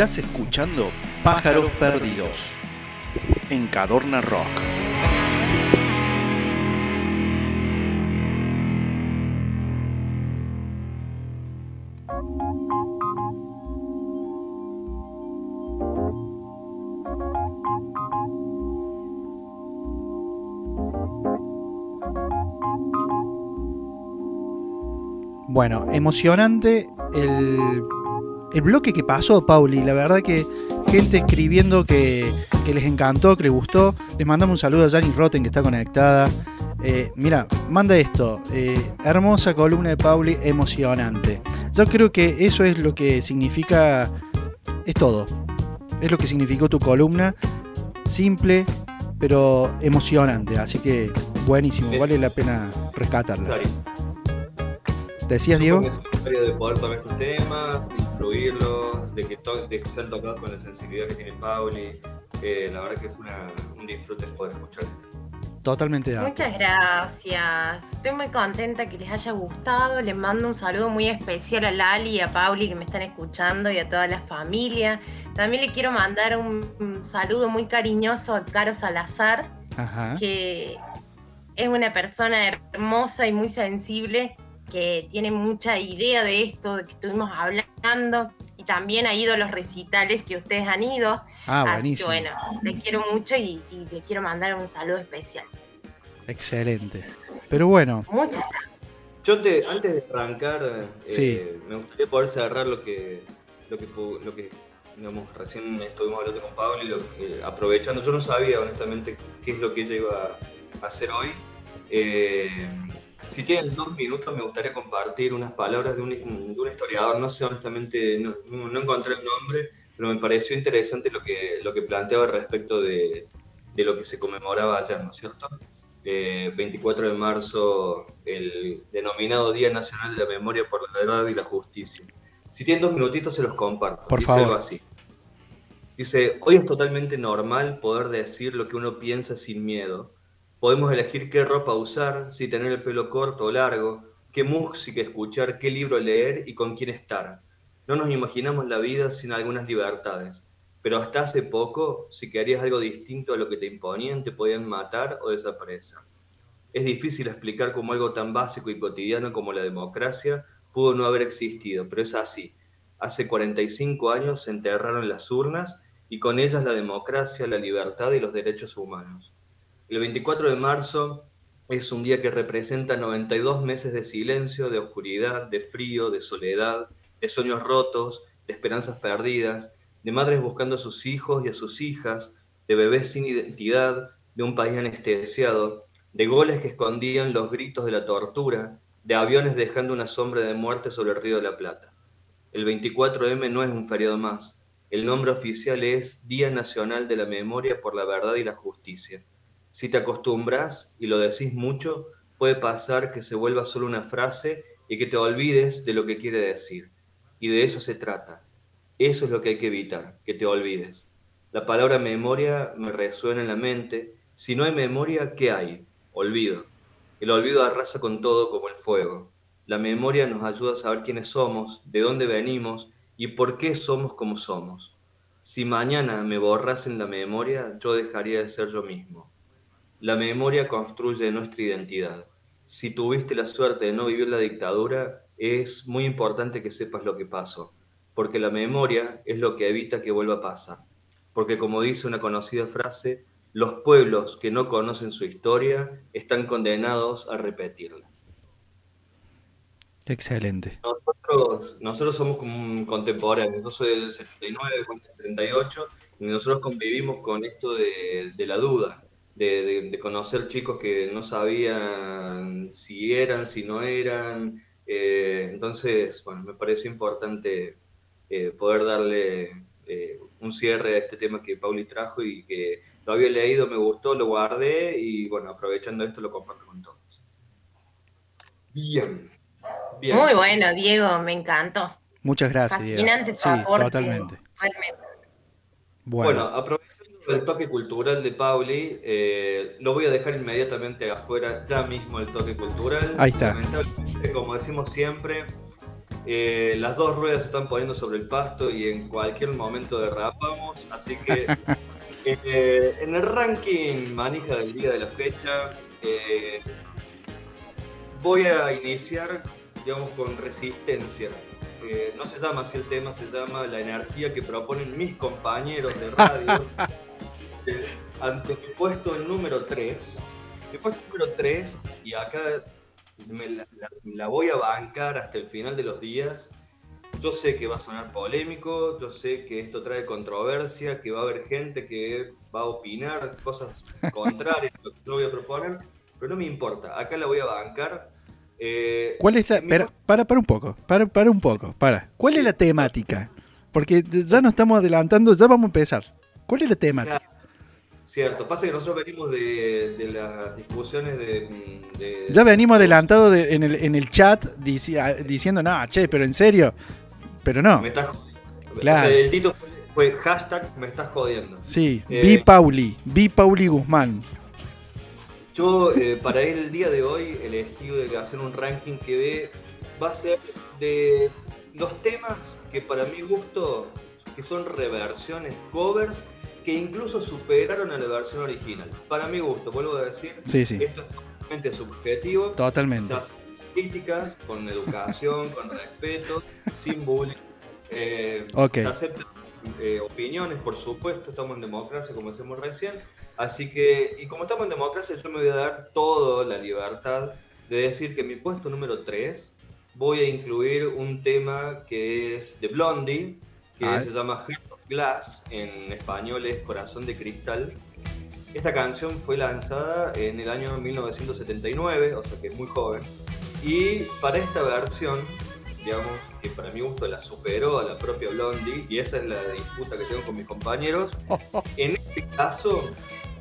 Estás escuchando Pájaros Perdidos en Cadorna Rock. Bueno, emocionante el, el bloque que pasó, Pauli. La verdad que gente escribiendo que, que les encantó, que les gustó. Les mandamos un saludo a Janice Rotten que está conectada. Eh, mira, manda esto. eh, hermosa columna de Pauli, emocionante. Yo creo que eso es lo que significa. Es todo. Es lo que significó tu columna. Simple, pero emocionante. Así que buenísimo. Vale la pena rescatarla. ¿Decías, Diego? De poder tomar estos temas, de que, to- de que sean tocados con la sensibilidad que tiene Pauli. Eh, la verdad que fue una- un disfrute poder escuchar esto. Totalmente de. Muchas gracias. Estoy muy contenta que les haya gustado. Les mando un saludo muy especial a Lali y a Pauli que me están escuchando y a toda la familia. También le quiero mandar un, un saludo muy cariñoso a Caro Salazar, Ajá. que es una persona hermosa y muy sensible, que tiene mucha idea de esto, de que estuvimos hablando, y también ha ido a los recitales que ustedes han ido. Ah, Así que buenísimo. bueno, les quiero mucho y, y les quiero mandar un saludo especial. Excelente. Pero bueno, Muchas gracias. Yo te, antes de arrancar, eh, Sí. me gustaría poder cerrar lo que, lo que, lo que digamos, recién estuvimos hablando con Pauli, lo que- aprovechando, yo no sabía honestamente qué es lo que ella iba a hacer hoy. Eh, si tienen dos minutos, me gustaría compartir unas palabras de un, de un historiador, no sé honestamente, no, no- encontré el nombre, pero me pareció interesante lo que, lo que planteaba respecto de, de lo que se conmemoraba ayer, ¿no es cierto? Eh, 24 de marzo, el denominado Día Nacional de la Memoria por la Verdad y la Justicia. Si tienen dos minutitos, se los comparto. Por Dice favor. algo así. Dice, hoy es totalmente normal poder decir lo que uno piensa sin miedo. Podemos elegir qué ropa usar, si tener el pelo corto o largo, qué música escuchar, qué libro leer y con quién estar. No nos imaginamos la vida sin algunas libertades. Pero hasta hace poco, si querías algo distinto a lo que te imponían, te podían matar o desaparecer. Es difícil explicar cómo algo tan básico y cotidiano como la democracia pudo no haber existido, pero es así. Hace 45 años se enterraron las urnas y con ellas la democracia, la libertad y los derechos humanos. El 24 de marzo es un día que representa 92 meses de silencio, de oscuridad, de frío, de soledad, de sueños rotos, de esperanzas perdidas, de madres buscando a sus hijos y a sus hijas, de bebés sin identidad, de un país anestesiado, de goles que escondían los gritos de la tortura, de aviones dejando una sombra de muerte sobre el río de la Plata. El 24M no es un feriado más. El nombre oficial es Día Nacional de la Memoria por la Verdad y la Justicia. Si te acostumbras y lo decís mucho, puede pasar que se vuelva solo una frase y que te olvides de lo que quiere decir. Y de eso se trata. Eso es lo que hay que evitar, que te olvides. La palabra memoria me resuena en la mente. Si no hay memoria, ¿qué hay? Olvido. El olvido arrasa con todo como el fuego. La memoria nos ayuda a saber quiénes somos, de dónde venimos y por qué somos como somos. Si mañana me borrasen la memoria, yo dejaría de ser yo mismo. La memoria construye nuestra identidad. Si tuviste la suerte de no vivir la dictadura, es muy importante que sepas lo que pasó, porque la memoria es lo que evita que vuelva a pasar. Porque como dice una conocida frase, los pueblos que no conocen su historia están condenados a repetirla. excelente. Nosotros, nosotros somos como un contemporáneo, yo soy del 79, Juan del 78, y nosotros convivimos con esto de, de la duda, de, de- de conocer chicos que no sabían si eran, si no eran. eh, entonces, bueno, me pareció importante eh, poder darle eh, un cierre a este tema que Pauli trajo y que lo había leído, me gustó, lo guardé y bueno, aprovechando esto lo comparto con todos. Bien. Bien. Muy bueno, Diego, me encantó. Muchas gracias, Diego. Fascinante tu Sí, totalmente. realmente. Bueno, Bueno, aprovechando el toque cultural de Pauli, eh, lo voy a dejar inmediatamente afuera, ya mismo el toque cultural. Ahí está. Lamentablemente, como decimos siempre, Eh, las dos ruedas se están poniendo sobre el pasto y en cualquier momento derrapamos, así que eh, en el ranking manija del día de la fecha voy a iniciar, digamos, con resistencia. Eh, no se llama así el tema, se llama la energía que proponen mis compañeros de radio eh, ante mi puesto número 3. Mi puesto número 3, y acá me la, la- la voy a bancar hasta el final de los días. Yo sé que va a sonar polémico, yo sé que esto trae controversia, que va a haber gente que va a opinar cosas contrarias lo que yo voy a proponer, pero no me importa, acá la voy a bancar. Eh, ¿Cuál es la.? para, para un poco. Para, para un poco. Para. ¿Cuál es la temática? Porque ya nos estamos adelantando, ya vamos a empezar. ¿Cuál es la temática? Cierto, pasa que nosotros venimos de, de las discusiones de, de- Ya venimos adelantado de- en, el, en el chat dici- diciendo, no, che, pero en serio. Pero no. Me estás jodiendo. Claro. O sea, el título fue, fue hashtag me estás jodiendo. Sí, Eh, vi Pauli, vi Pauli Guzmán. Yo, eh, para el día de hoy, elegí de hacer un ranking que ve, va a ser de los temas que para mi gusto, que son reversiones, covers, que incluso superaron a la versión original. Para mi gusto, vuelvo a decir, Sí, sí, esto es totalmente subjetivo. totalmente. Se hacen críticas con educación, con respeto, sin bullying. Eh, Ok. Se aceptan eh, opiniones, por supuesto, estamos en democracia, como decimos recién. Así que, y como estamos en democracia, yo me voy a dar toda la libertad de decir que en mi puesto número 3 voy a incluir un tema que es de Blondie, que Ah. se llama Heart of Glass, en español es Corazón de Cristal. Esta canción fue lanzada en el año 1979, o sea que es muy joven. Y para esta versión, digamos que para mi gusto la superó a la propia Blondie, y esa es la disputa que tengo con mis compañeros. En este caso,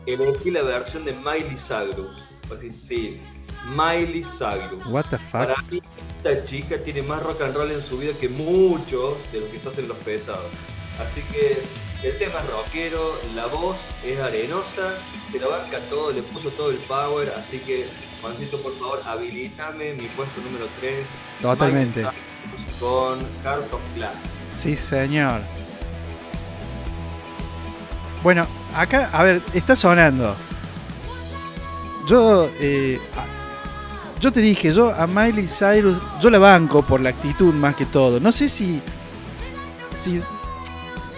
elegí la versión de Miley Cyrus. Así, sí, Miley Cyrus. What the fuck? Para mí, esta chica tiene más rock and roll en su vida que muchos de los que se hacen los pesados. Así que el tema es rockero, la voz es arenosa, se la banca todo, le puso todo el power. Así que, Juancito, por favor, habilítame mi puesto número 3. Totalmente. Con Heart of Glass. Sí, señor. Bueno, acá, a ver, está sonando. Yo, eh, yo te dije, yo a Miley Cyrus, yo la banco por la actitud más que todo. No sé si, si,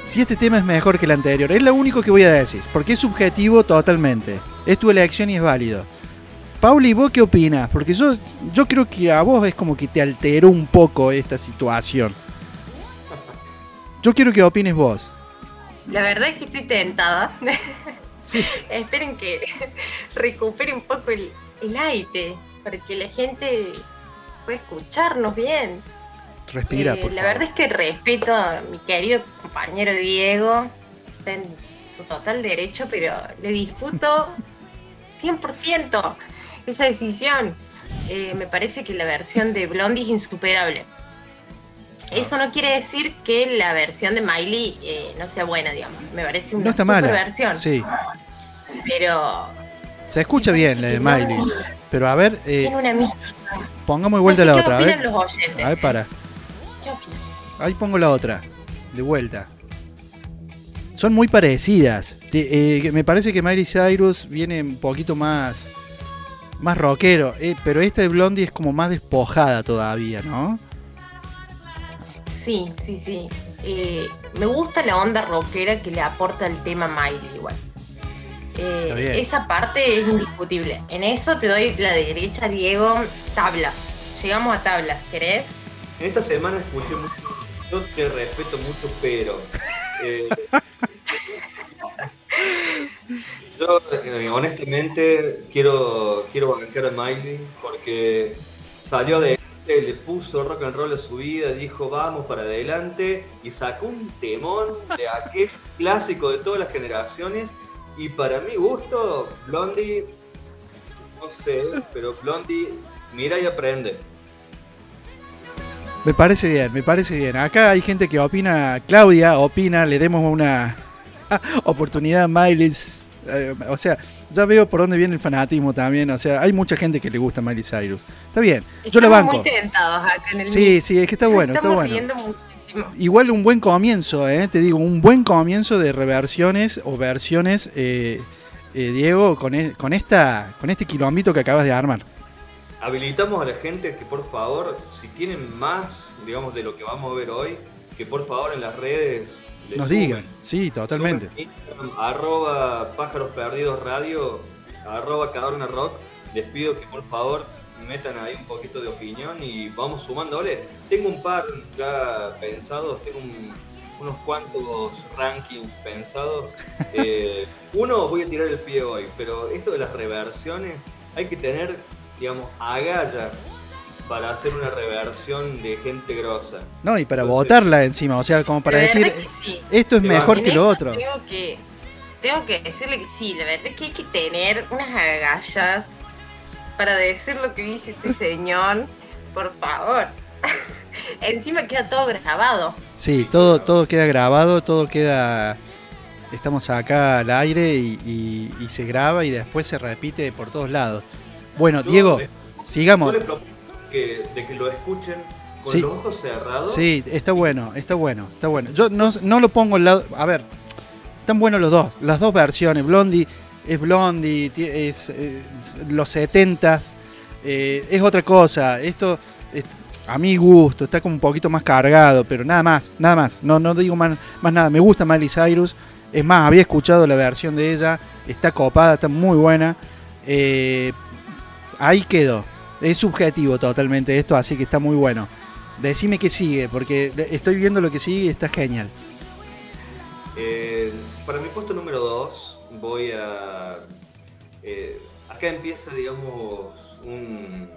si este tema es mejor que el anterior. Es lo único que voy a decir, porque es subjetivo totalmente. Es tu elección y es válido. Pauli, ¿vos qué opinas? Porque yo, yo creo que a vos es como que te alteró un poco esta situación. Yo quiero que opines vos. La verdad es que estoy tentada. Sí. Esperen que recupere un poco el, el aire para que la gente pueda escucharnos bien. Respira, Eh, por la favor. verdad es que respeto a mi querido compañero Diego, está en su total derecho, pero le disputo 100% esa decisión. Eh, me parece que la versión de Blondie es insuperable. Eso no quiere decir que la versión de Miley eh, no sea buena, digamos. Me parece una No está mala. versión. Sí. Pero Se escucha bien la de Miley. Pero a ver, eh, una mística. pongamos de vuelta no sé la otra. A ver. los oyentes. A ver, para. Ahí pongo la otra. De vuelta. Son muy parecidas. Eh, me parece que Miley Cyrus viene un poquito más. Más rockero. eh, pero esta de Blondie es como más despojada todavía, ¿no? Sí, sí, sí. Eh, me gusta la onda rockera que le aporta el tema Miley igual. Eh, esa parte es indiscutible. En eso te doy la derecha, Diego. Tablas. Llegamos a tablas, ¿querés? En esta semana escuché mucho, yo te respeto mucho, pero eh, yo eh, honestamente quiero, quiero bancar a Miley porque salió de le puso rock and roll a su vida, dijo vamos para adelante y sacó un temón de aquel clásico de todas las generaciones y para mi gusto Blondie, no sé, pero Blondie mira y aprende. Me parece bien, me parece bien. Acá hay gente que opina, Claudia opina, le demos una oportunidad a Miley Eh, o sea, ya veo por dónde viene el fanatismo también. O sea, hay mucha gente que le gusta Miley Cyrus. Está bien, yo la Estamos banco. muy tentados acá en el Sí, sí, es que está bueno, está Estamos bueno. Igual un buen comienzo, ¿eh? te digo, un buen comienzo de reversiones o versiones, eh, eh, Diego, con, e- con, esta, con este quilombito que acabas de armar. Habilitamos a la gente que por favor, si tienen más, digamos, de lo que vamos a ver hoy, que por favor en las redes Nos suben. digan, sí, totalmente. Instagram, arroba pájaros perdidos radio, arroba cadorna rock. Les pido que por favor metan ahí un poquito de opinión y vamos sumándole. Tengo un par ya pensados, tengo un- unos cuantos rankings pensados. Eh, uno voy a tirar el pie hoy, pero esto de las reversiones hay que tener, digamos, agallas para hacer una reversión de gente grosa. No, y para Entonces- votarla encima, o sea, como para decir, sí. esto es mejor que lo otro. Tengo que, tengo que decirle que sí, la verdad es que hay que tener unas agallas para decir lo que dice este señor. Por favor. Encima queda todo grabado. Sí, todo, todo queda grabado, todo queda... Estamos acá al aire y, y- y se graba y después se repite por todos lados. Bueno, Yo Diego, le- sigamos. Yo les propongo que, de que lo escuchen con Sí. los ojos cerrados. Sí, está bueno, está bueno, está bueno. Yo no, no lo pongo al lado. A ver, están buenos los dos, las dos versiones. Blondie es Blondie, es, los 70s, eh, es otra cosa. Esto, es- a mi gusto, está como un poquito más cargado, pero nada más, nada más. No, no digo más, más nada. Me gusta Miley Cyrus. Es más, había escuchado la versión de ella, está copada, está muy buena. Eh, ahí quedó. Es subjetivo totalmente esto, así que está muy bueno. Decime qué sigue, porque estoy viendo lo que sigue y está genial. Eh, para mi puesto número 2 voy a... eh, acá empieza, digamos, un,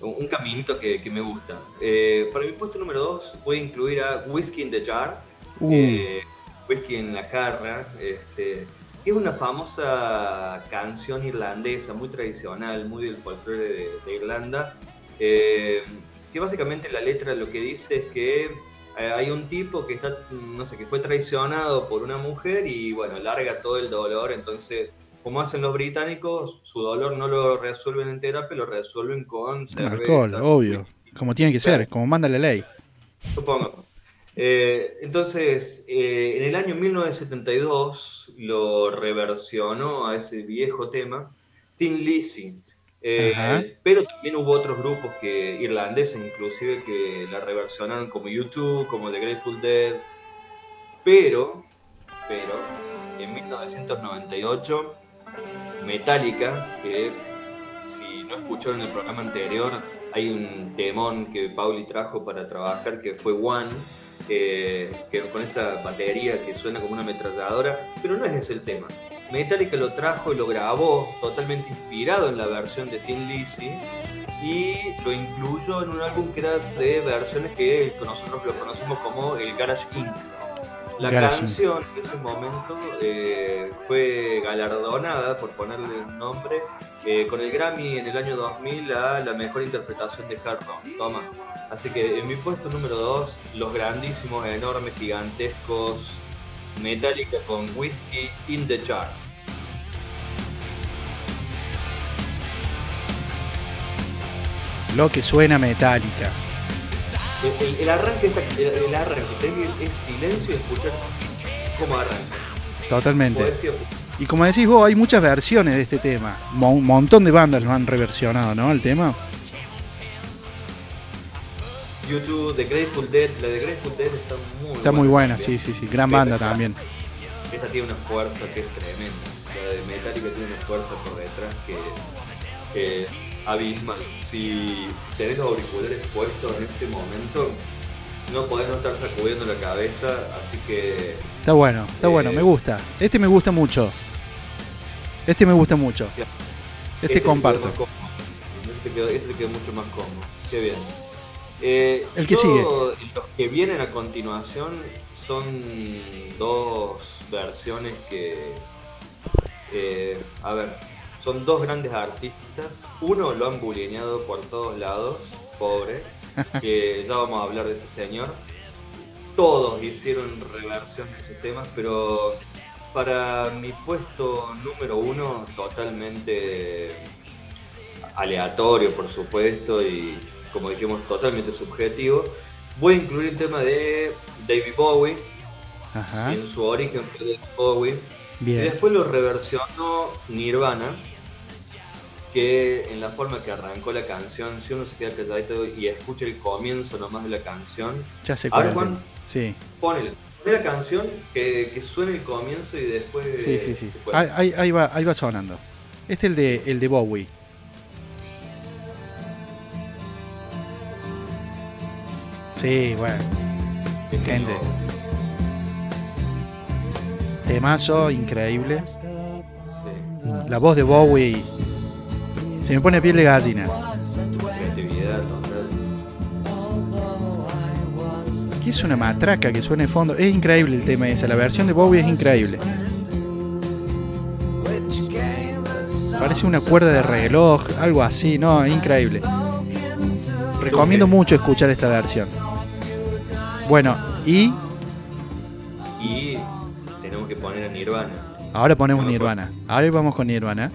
un caminito que, que me gusta. Eh, para mi puesto número 2 voy a incluir a Whiskey in the Jar. Uh, eh, Whisky en la jarra, este, que es una famosa canción irlandesa, muy tradicional, muy del folclore de, de Irlanda, eh, que básicamente la letra lo que dice es que eh, hay un tipo que está, no sé, que fue traicionado por una mujer y bueno, larga todo el dolor, entonces, como hacen los británicos, su dolor no lo resuelven en terapia, lo resuelven con cerveza. alcohol, obvio. Como tiene que ser, como manda la ley. Supongo. Eh, entonces, eh, en el año 1972 lo reversionó a ese viejo tema Thin Lizzy. Eh, pero también hubo otros grupos que irlandeses inclusive que la reversionaron como YouTube, como The Grateful Dead. Pero, pero, en 1998 Metallica, que si no escucharon el programa anterior, hay un temón que Pauli trajo para trabajar que fue One, eh, que con esa batería que suena como una ametralladora, pero no es ese el tema. Metallica lo trajo y lo grabó totalmente inspirado en la versión de Thin Lizzy y lo incluyó en un álbum que era de versiones que nosotros lo conocemos como el Garage Inc. La Garage Inc. canción en ese momento eh, fue galardonada, por ponerle un nombre, eh, con el Grammy en el año 2000 a la mejor interpretación de hard rock. Toma. Así que en mi puesto número 2, los grandísimos, enormes, gigantescos Metallica con Whiskey in the Jar. Lo que suena metálica. El, el- el arranque, está- el, el arranque, es silencio y escuchar cómo arranca. Totalmente. Y como decís vos, hay muchas versiones de este tema. Mo- Un montón de bandas lo han reversionado, ¿no? El tema. YouTube, The Grateful Dead, la de Grateful Dead está muy Está muy buena, sí, sí, sí. Gran banda esta- también. Esta tiene una fuerza que es tremenda. La de Metallica tiene una fuerza por detrás que, abismal. Si, si tenés los auriculares puestos en este momento, no podés no estar sacudiendo la cabeza, así que Está bueno, está Eh, bueno, me gusta. Este me gusta mucho. Este me gusta mucho. Este te quedó comparto. Este quedó, este quedó mucho más cómodo. Qué bien. Eh, El que yo- sigue. Los que vienen a continuación son dos versiones que. eh, a ver, son dos grandes artistas. Uno lo han bulineado por todos lados, pobre. que ya vamos a hablar de ese señor. Todos hicieron reversión de esos temas, pero para mi puesto número uno, totalmente aleatorio, por supuesto, y como dijimos, totalmente subjetivo, voy a incluir el tema de David Bowie. En su origen fue David Bowie. Y después lo reversionó Nirvana que en la forma que arrancó la canción, si uno se queda calladito y escucha el comienzo nomás de la canción, ya se Ahora sí. ponele, la canción, que, que, suene el comienzo y después... Sí, sí, sí. Ahí, ahí, va, ahí va sonando. Este es el de, el de Bowie. Sí, bueno. Gente. Temazo, increíble. La voz de Bowie se me pone piel de gallina. Aquí es una matraca que suena en fondo. Es increíble el tema ese. La versión de Bowie es increíble. Parece una cuerda de reloj, algo así, ¿no? Es increíble. Recomiendo mucho escuchar esta versión. Bueno, y. Y tenemos que poner a Nirvana. Ahora ponemos Nirvana. Ahora vamos con Nirvana.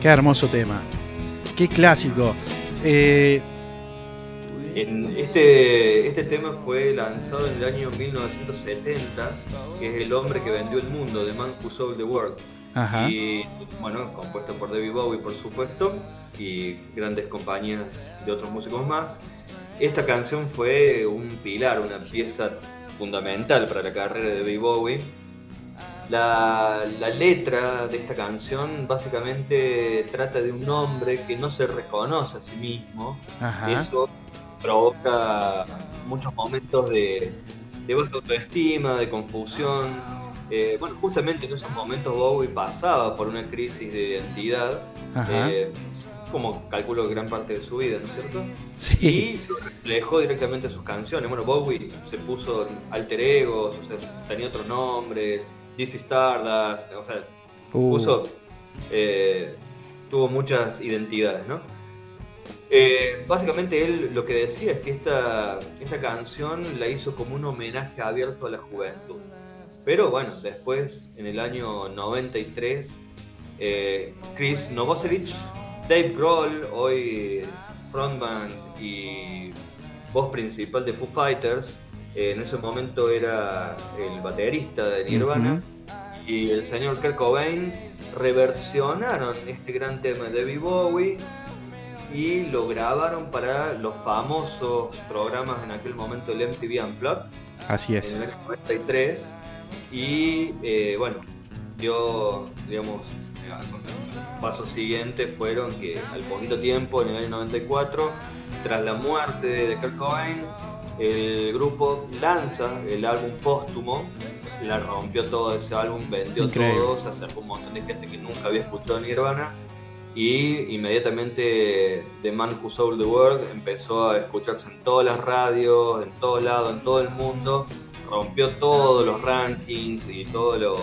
Qué hermoso tema. Qué clásico. Eh, este, este tema fue lanzado en el año 1970, que es El hombre que vendió el mundo, The Man Who Sold the World. Y bueno, compuesto por David Bowie, por supuesto, y grandes compañías de otros músicos más. Esta canción fue un pilar, una pieza fundamental para la carrera de David Bowie la, letra de esta canción básicamente trata de un hombre que no se reconoce a sí mismo. Eso provoca muchos momentos de, de baja autoestima, de confusión. Eh, bueno, justamente en esos momentos Bowie pasaba por una crisis de identidad, eh, como calculo gran parte de su vida, ¿no es cierto? Sí. Y lo reflejó directamente en sus canciones. Bueno, Bowie se puso alter egos, o sea, tenía otros nombres, DC Stardust, o sea, uh. eh, tuvo muchas identidades, ¿no? Eh, básicamente él lo que decía es que esta, esta canción la hizo como un homenaje abierto a la juventud. Pero bueno, después, en el año 93, eh, Chris Novoselic, Dave Grohl, hoy frontman y voz principal de Foo Fighters, en ese momento era el baterista de Nirvana, y el señor Kurt Cobain reversionaron este gran tema de David Bowie y lo grabaron para los famosos programas en aquel momento del MTV Unplugged. Así es. En el 93. Y eh, bueno, dio, digamos, los pasos siguientes fueron que al poquito tiempo, en el año 94, tras la muerte de Kurt Cobain, el grupo lanza el álbum póstumo, la rompió todo ese álbum, vendió todo, se acercó un montón de gente que nunca había escuchado Nirvana y inmediatamente The Man Who Sold the World empezó a escucharse en todas las radios, en todo lado, en todo el mundo, rompió todos los rankings y todos los...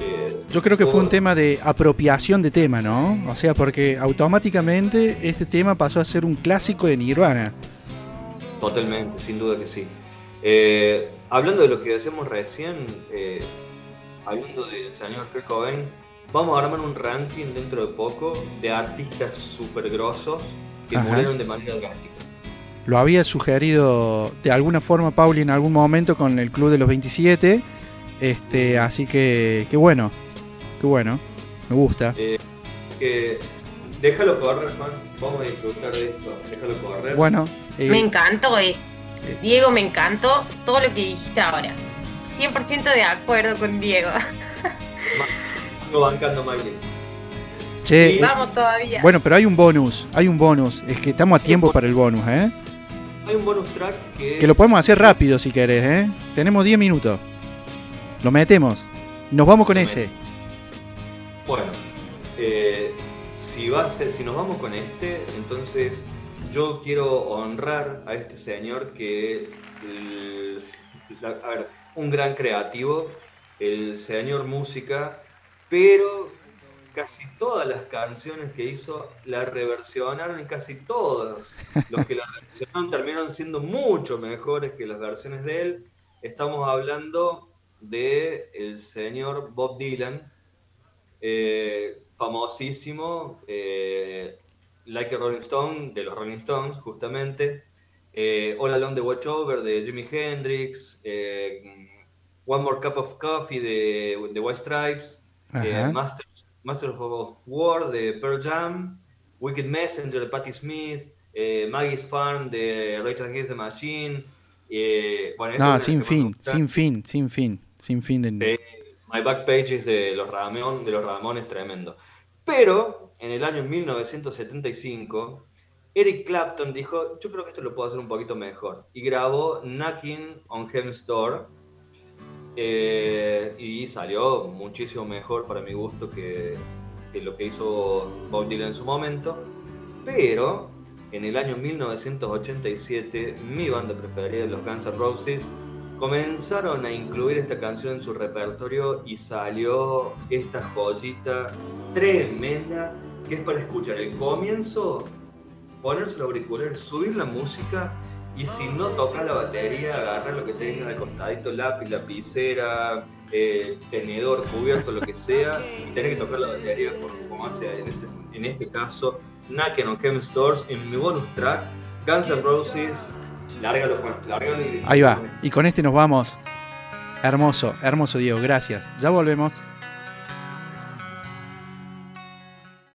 Eh, Yo creo que fue un tema de apropiación de tema, ¿no? O sea, porque automáticamente este tema pasó a ser un clásico de Nirvana. Totalmente, sin duda que sí. Eh, hablando de lo que decíamos recién, eh, hablando del señor Kurt Cobain, vamos a armar un ranking dentro de poco de artistas súper grosos que murieron de manera drástica. Lo había sugerido de alguna forma Pauli en algún momento con el Club de los 27, este, así que, qué bueno, qué bueno, me gusta. Eh, déjalo correr, Juan, vamos a disfrutar de esto, déjalo correr. Bueno, eh, me encantó, eh. eh. Diego, me encantó todo lo que dijiste ahora. 100% de acuerdo con Diego. No bancando Miley. Che, vamos todavía. Bueno, pero hay un bonus, hay un bonus. Es que estamos a tiempo para el bonus, ¿eh? Hay un bonus track que... Que lo podemos hacer rápido si querés, ¿eh? Tenemos 10 minutos. Lo metemos. Nos vamos con ese. Bueno, eh, si, va a ser, si nos vamos con este, entonces yo quiero honrar a este señor que, a ver, un gran creativo, el señor música, pero casi todas las canciones que hizo la reversionaron y casi todos los que la reversionaron terminaron siendo mucho mejores que las versiones de él. Estamos hablando de el señor Bob Dylan, eh, famosísimo, eh, Like a Rolling Stone, de los Rolling Stones, justamente, eh, All Along the Watchover de Jimi Hendrix, eh, One More Cup of Coffee de The White Stripes, Masters, Masters, of War de Pearl Jam, Wicked Messenger de Patti Smith, Maggie's Farm de Rachel Against the Machine. bueno, no, sin fin, sin fin, sin fin, sin fin de... My Back Pages de los, Ramón, de los Ramones, tremendo. Pero en el año 1975, Eric Clapton dijo, yo creo que esto lo puedo hacer un poquito mejor. Y grabó Knocking on Heaven's Door. Eh, y salió muchísimo mejor para mi gusto que, lo que hizo Bob Dylan en su momento. Pero en el año 1987, mi banda preferida, los Guns N' Roses, comenzaron a incluir esta canción en su repertorio y salió esta joyita tremenda que es para escuchar el comienzo, ponerse los auriculares, subir la música y si no toca la batería, agarrar lo que tengas de costadito, lápiz, lapicera, eh, tenedor, cubierto, lo que sea, y tener que tocar la batería como hace en, en este caso Naken on Kevin Stores en mi bonus track Guns N' Roses Lárgalo, Juan, lárgalo Ahí va. Y con este nos vamos. Hermoso, hermoso Diego, gracias. Ya volvemos.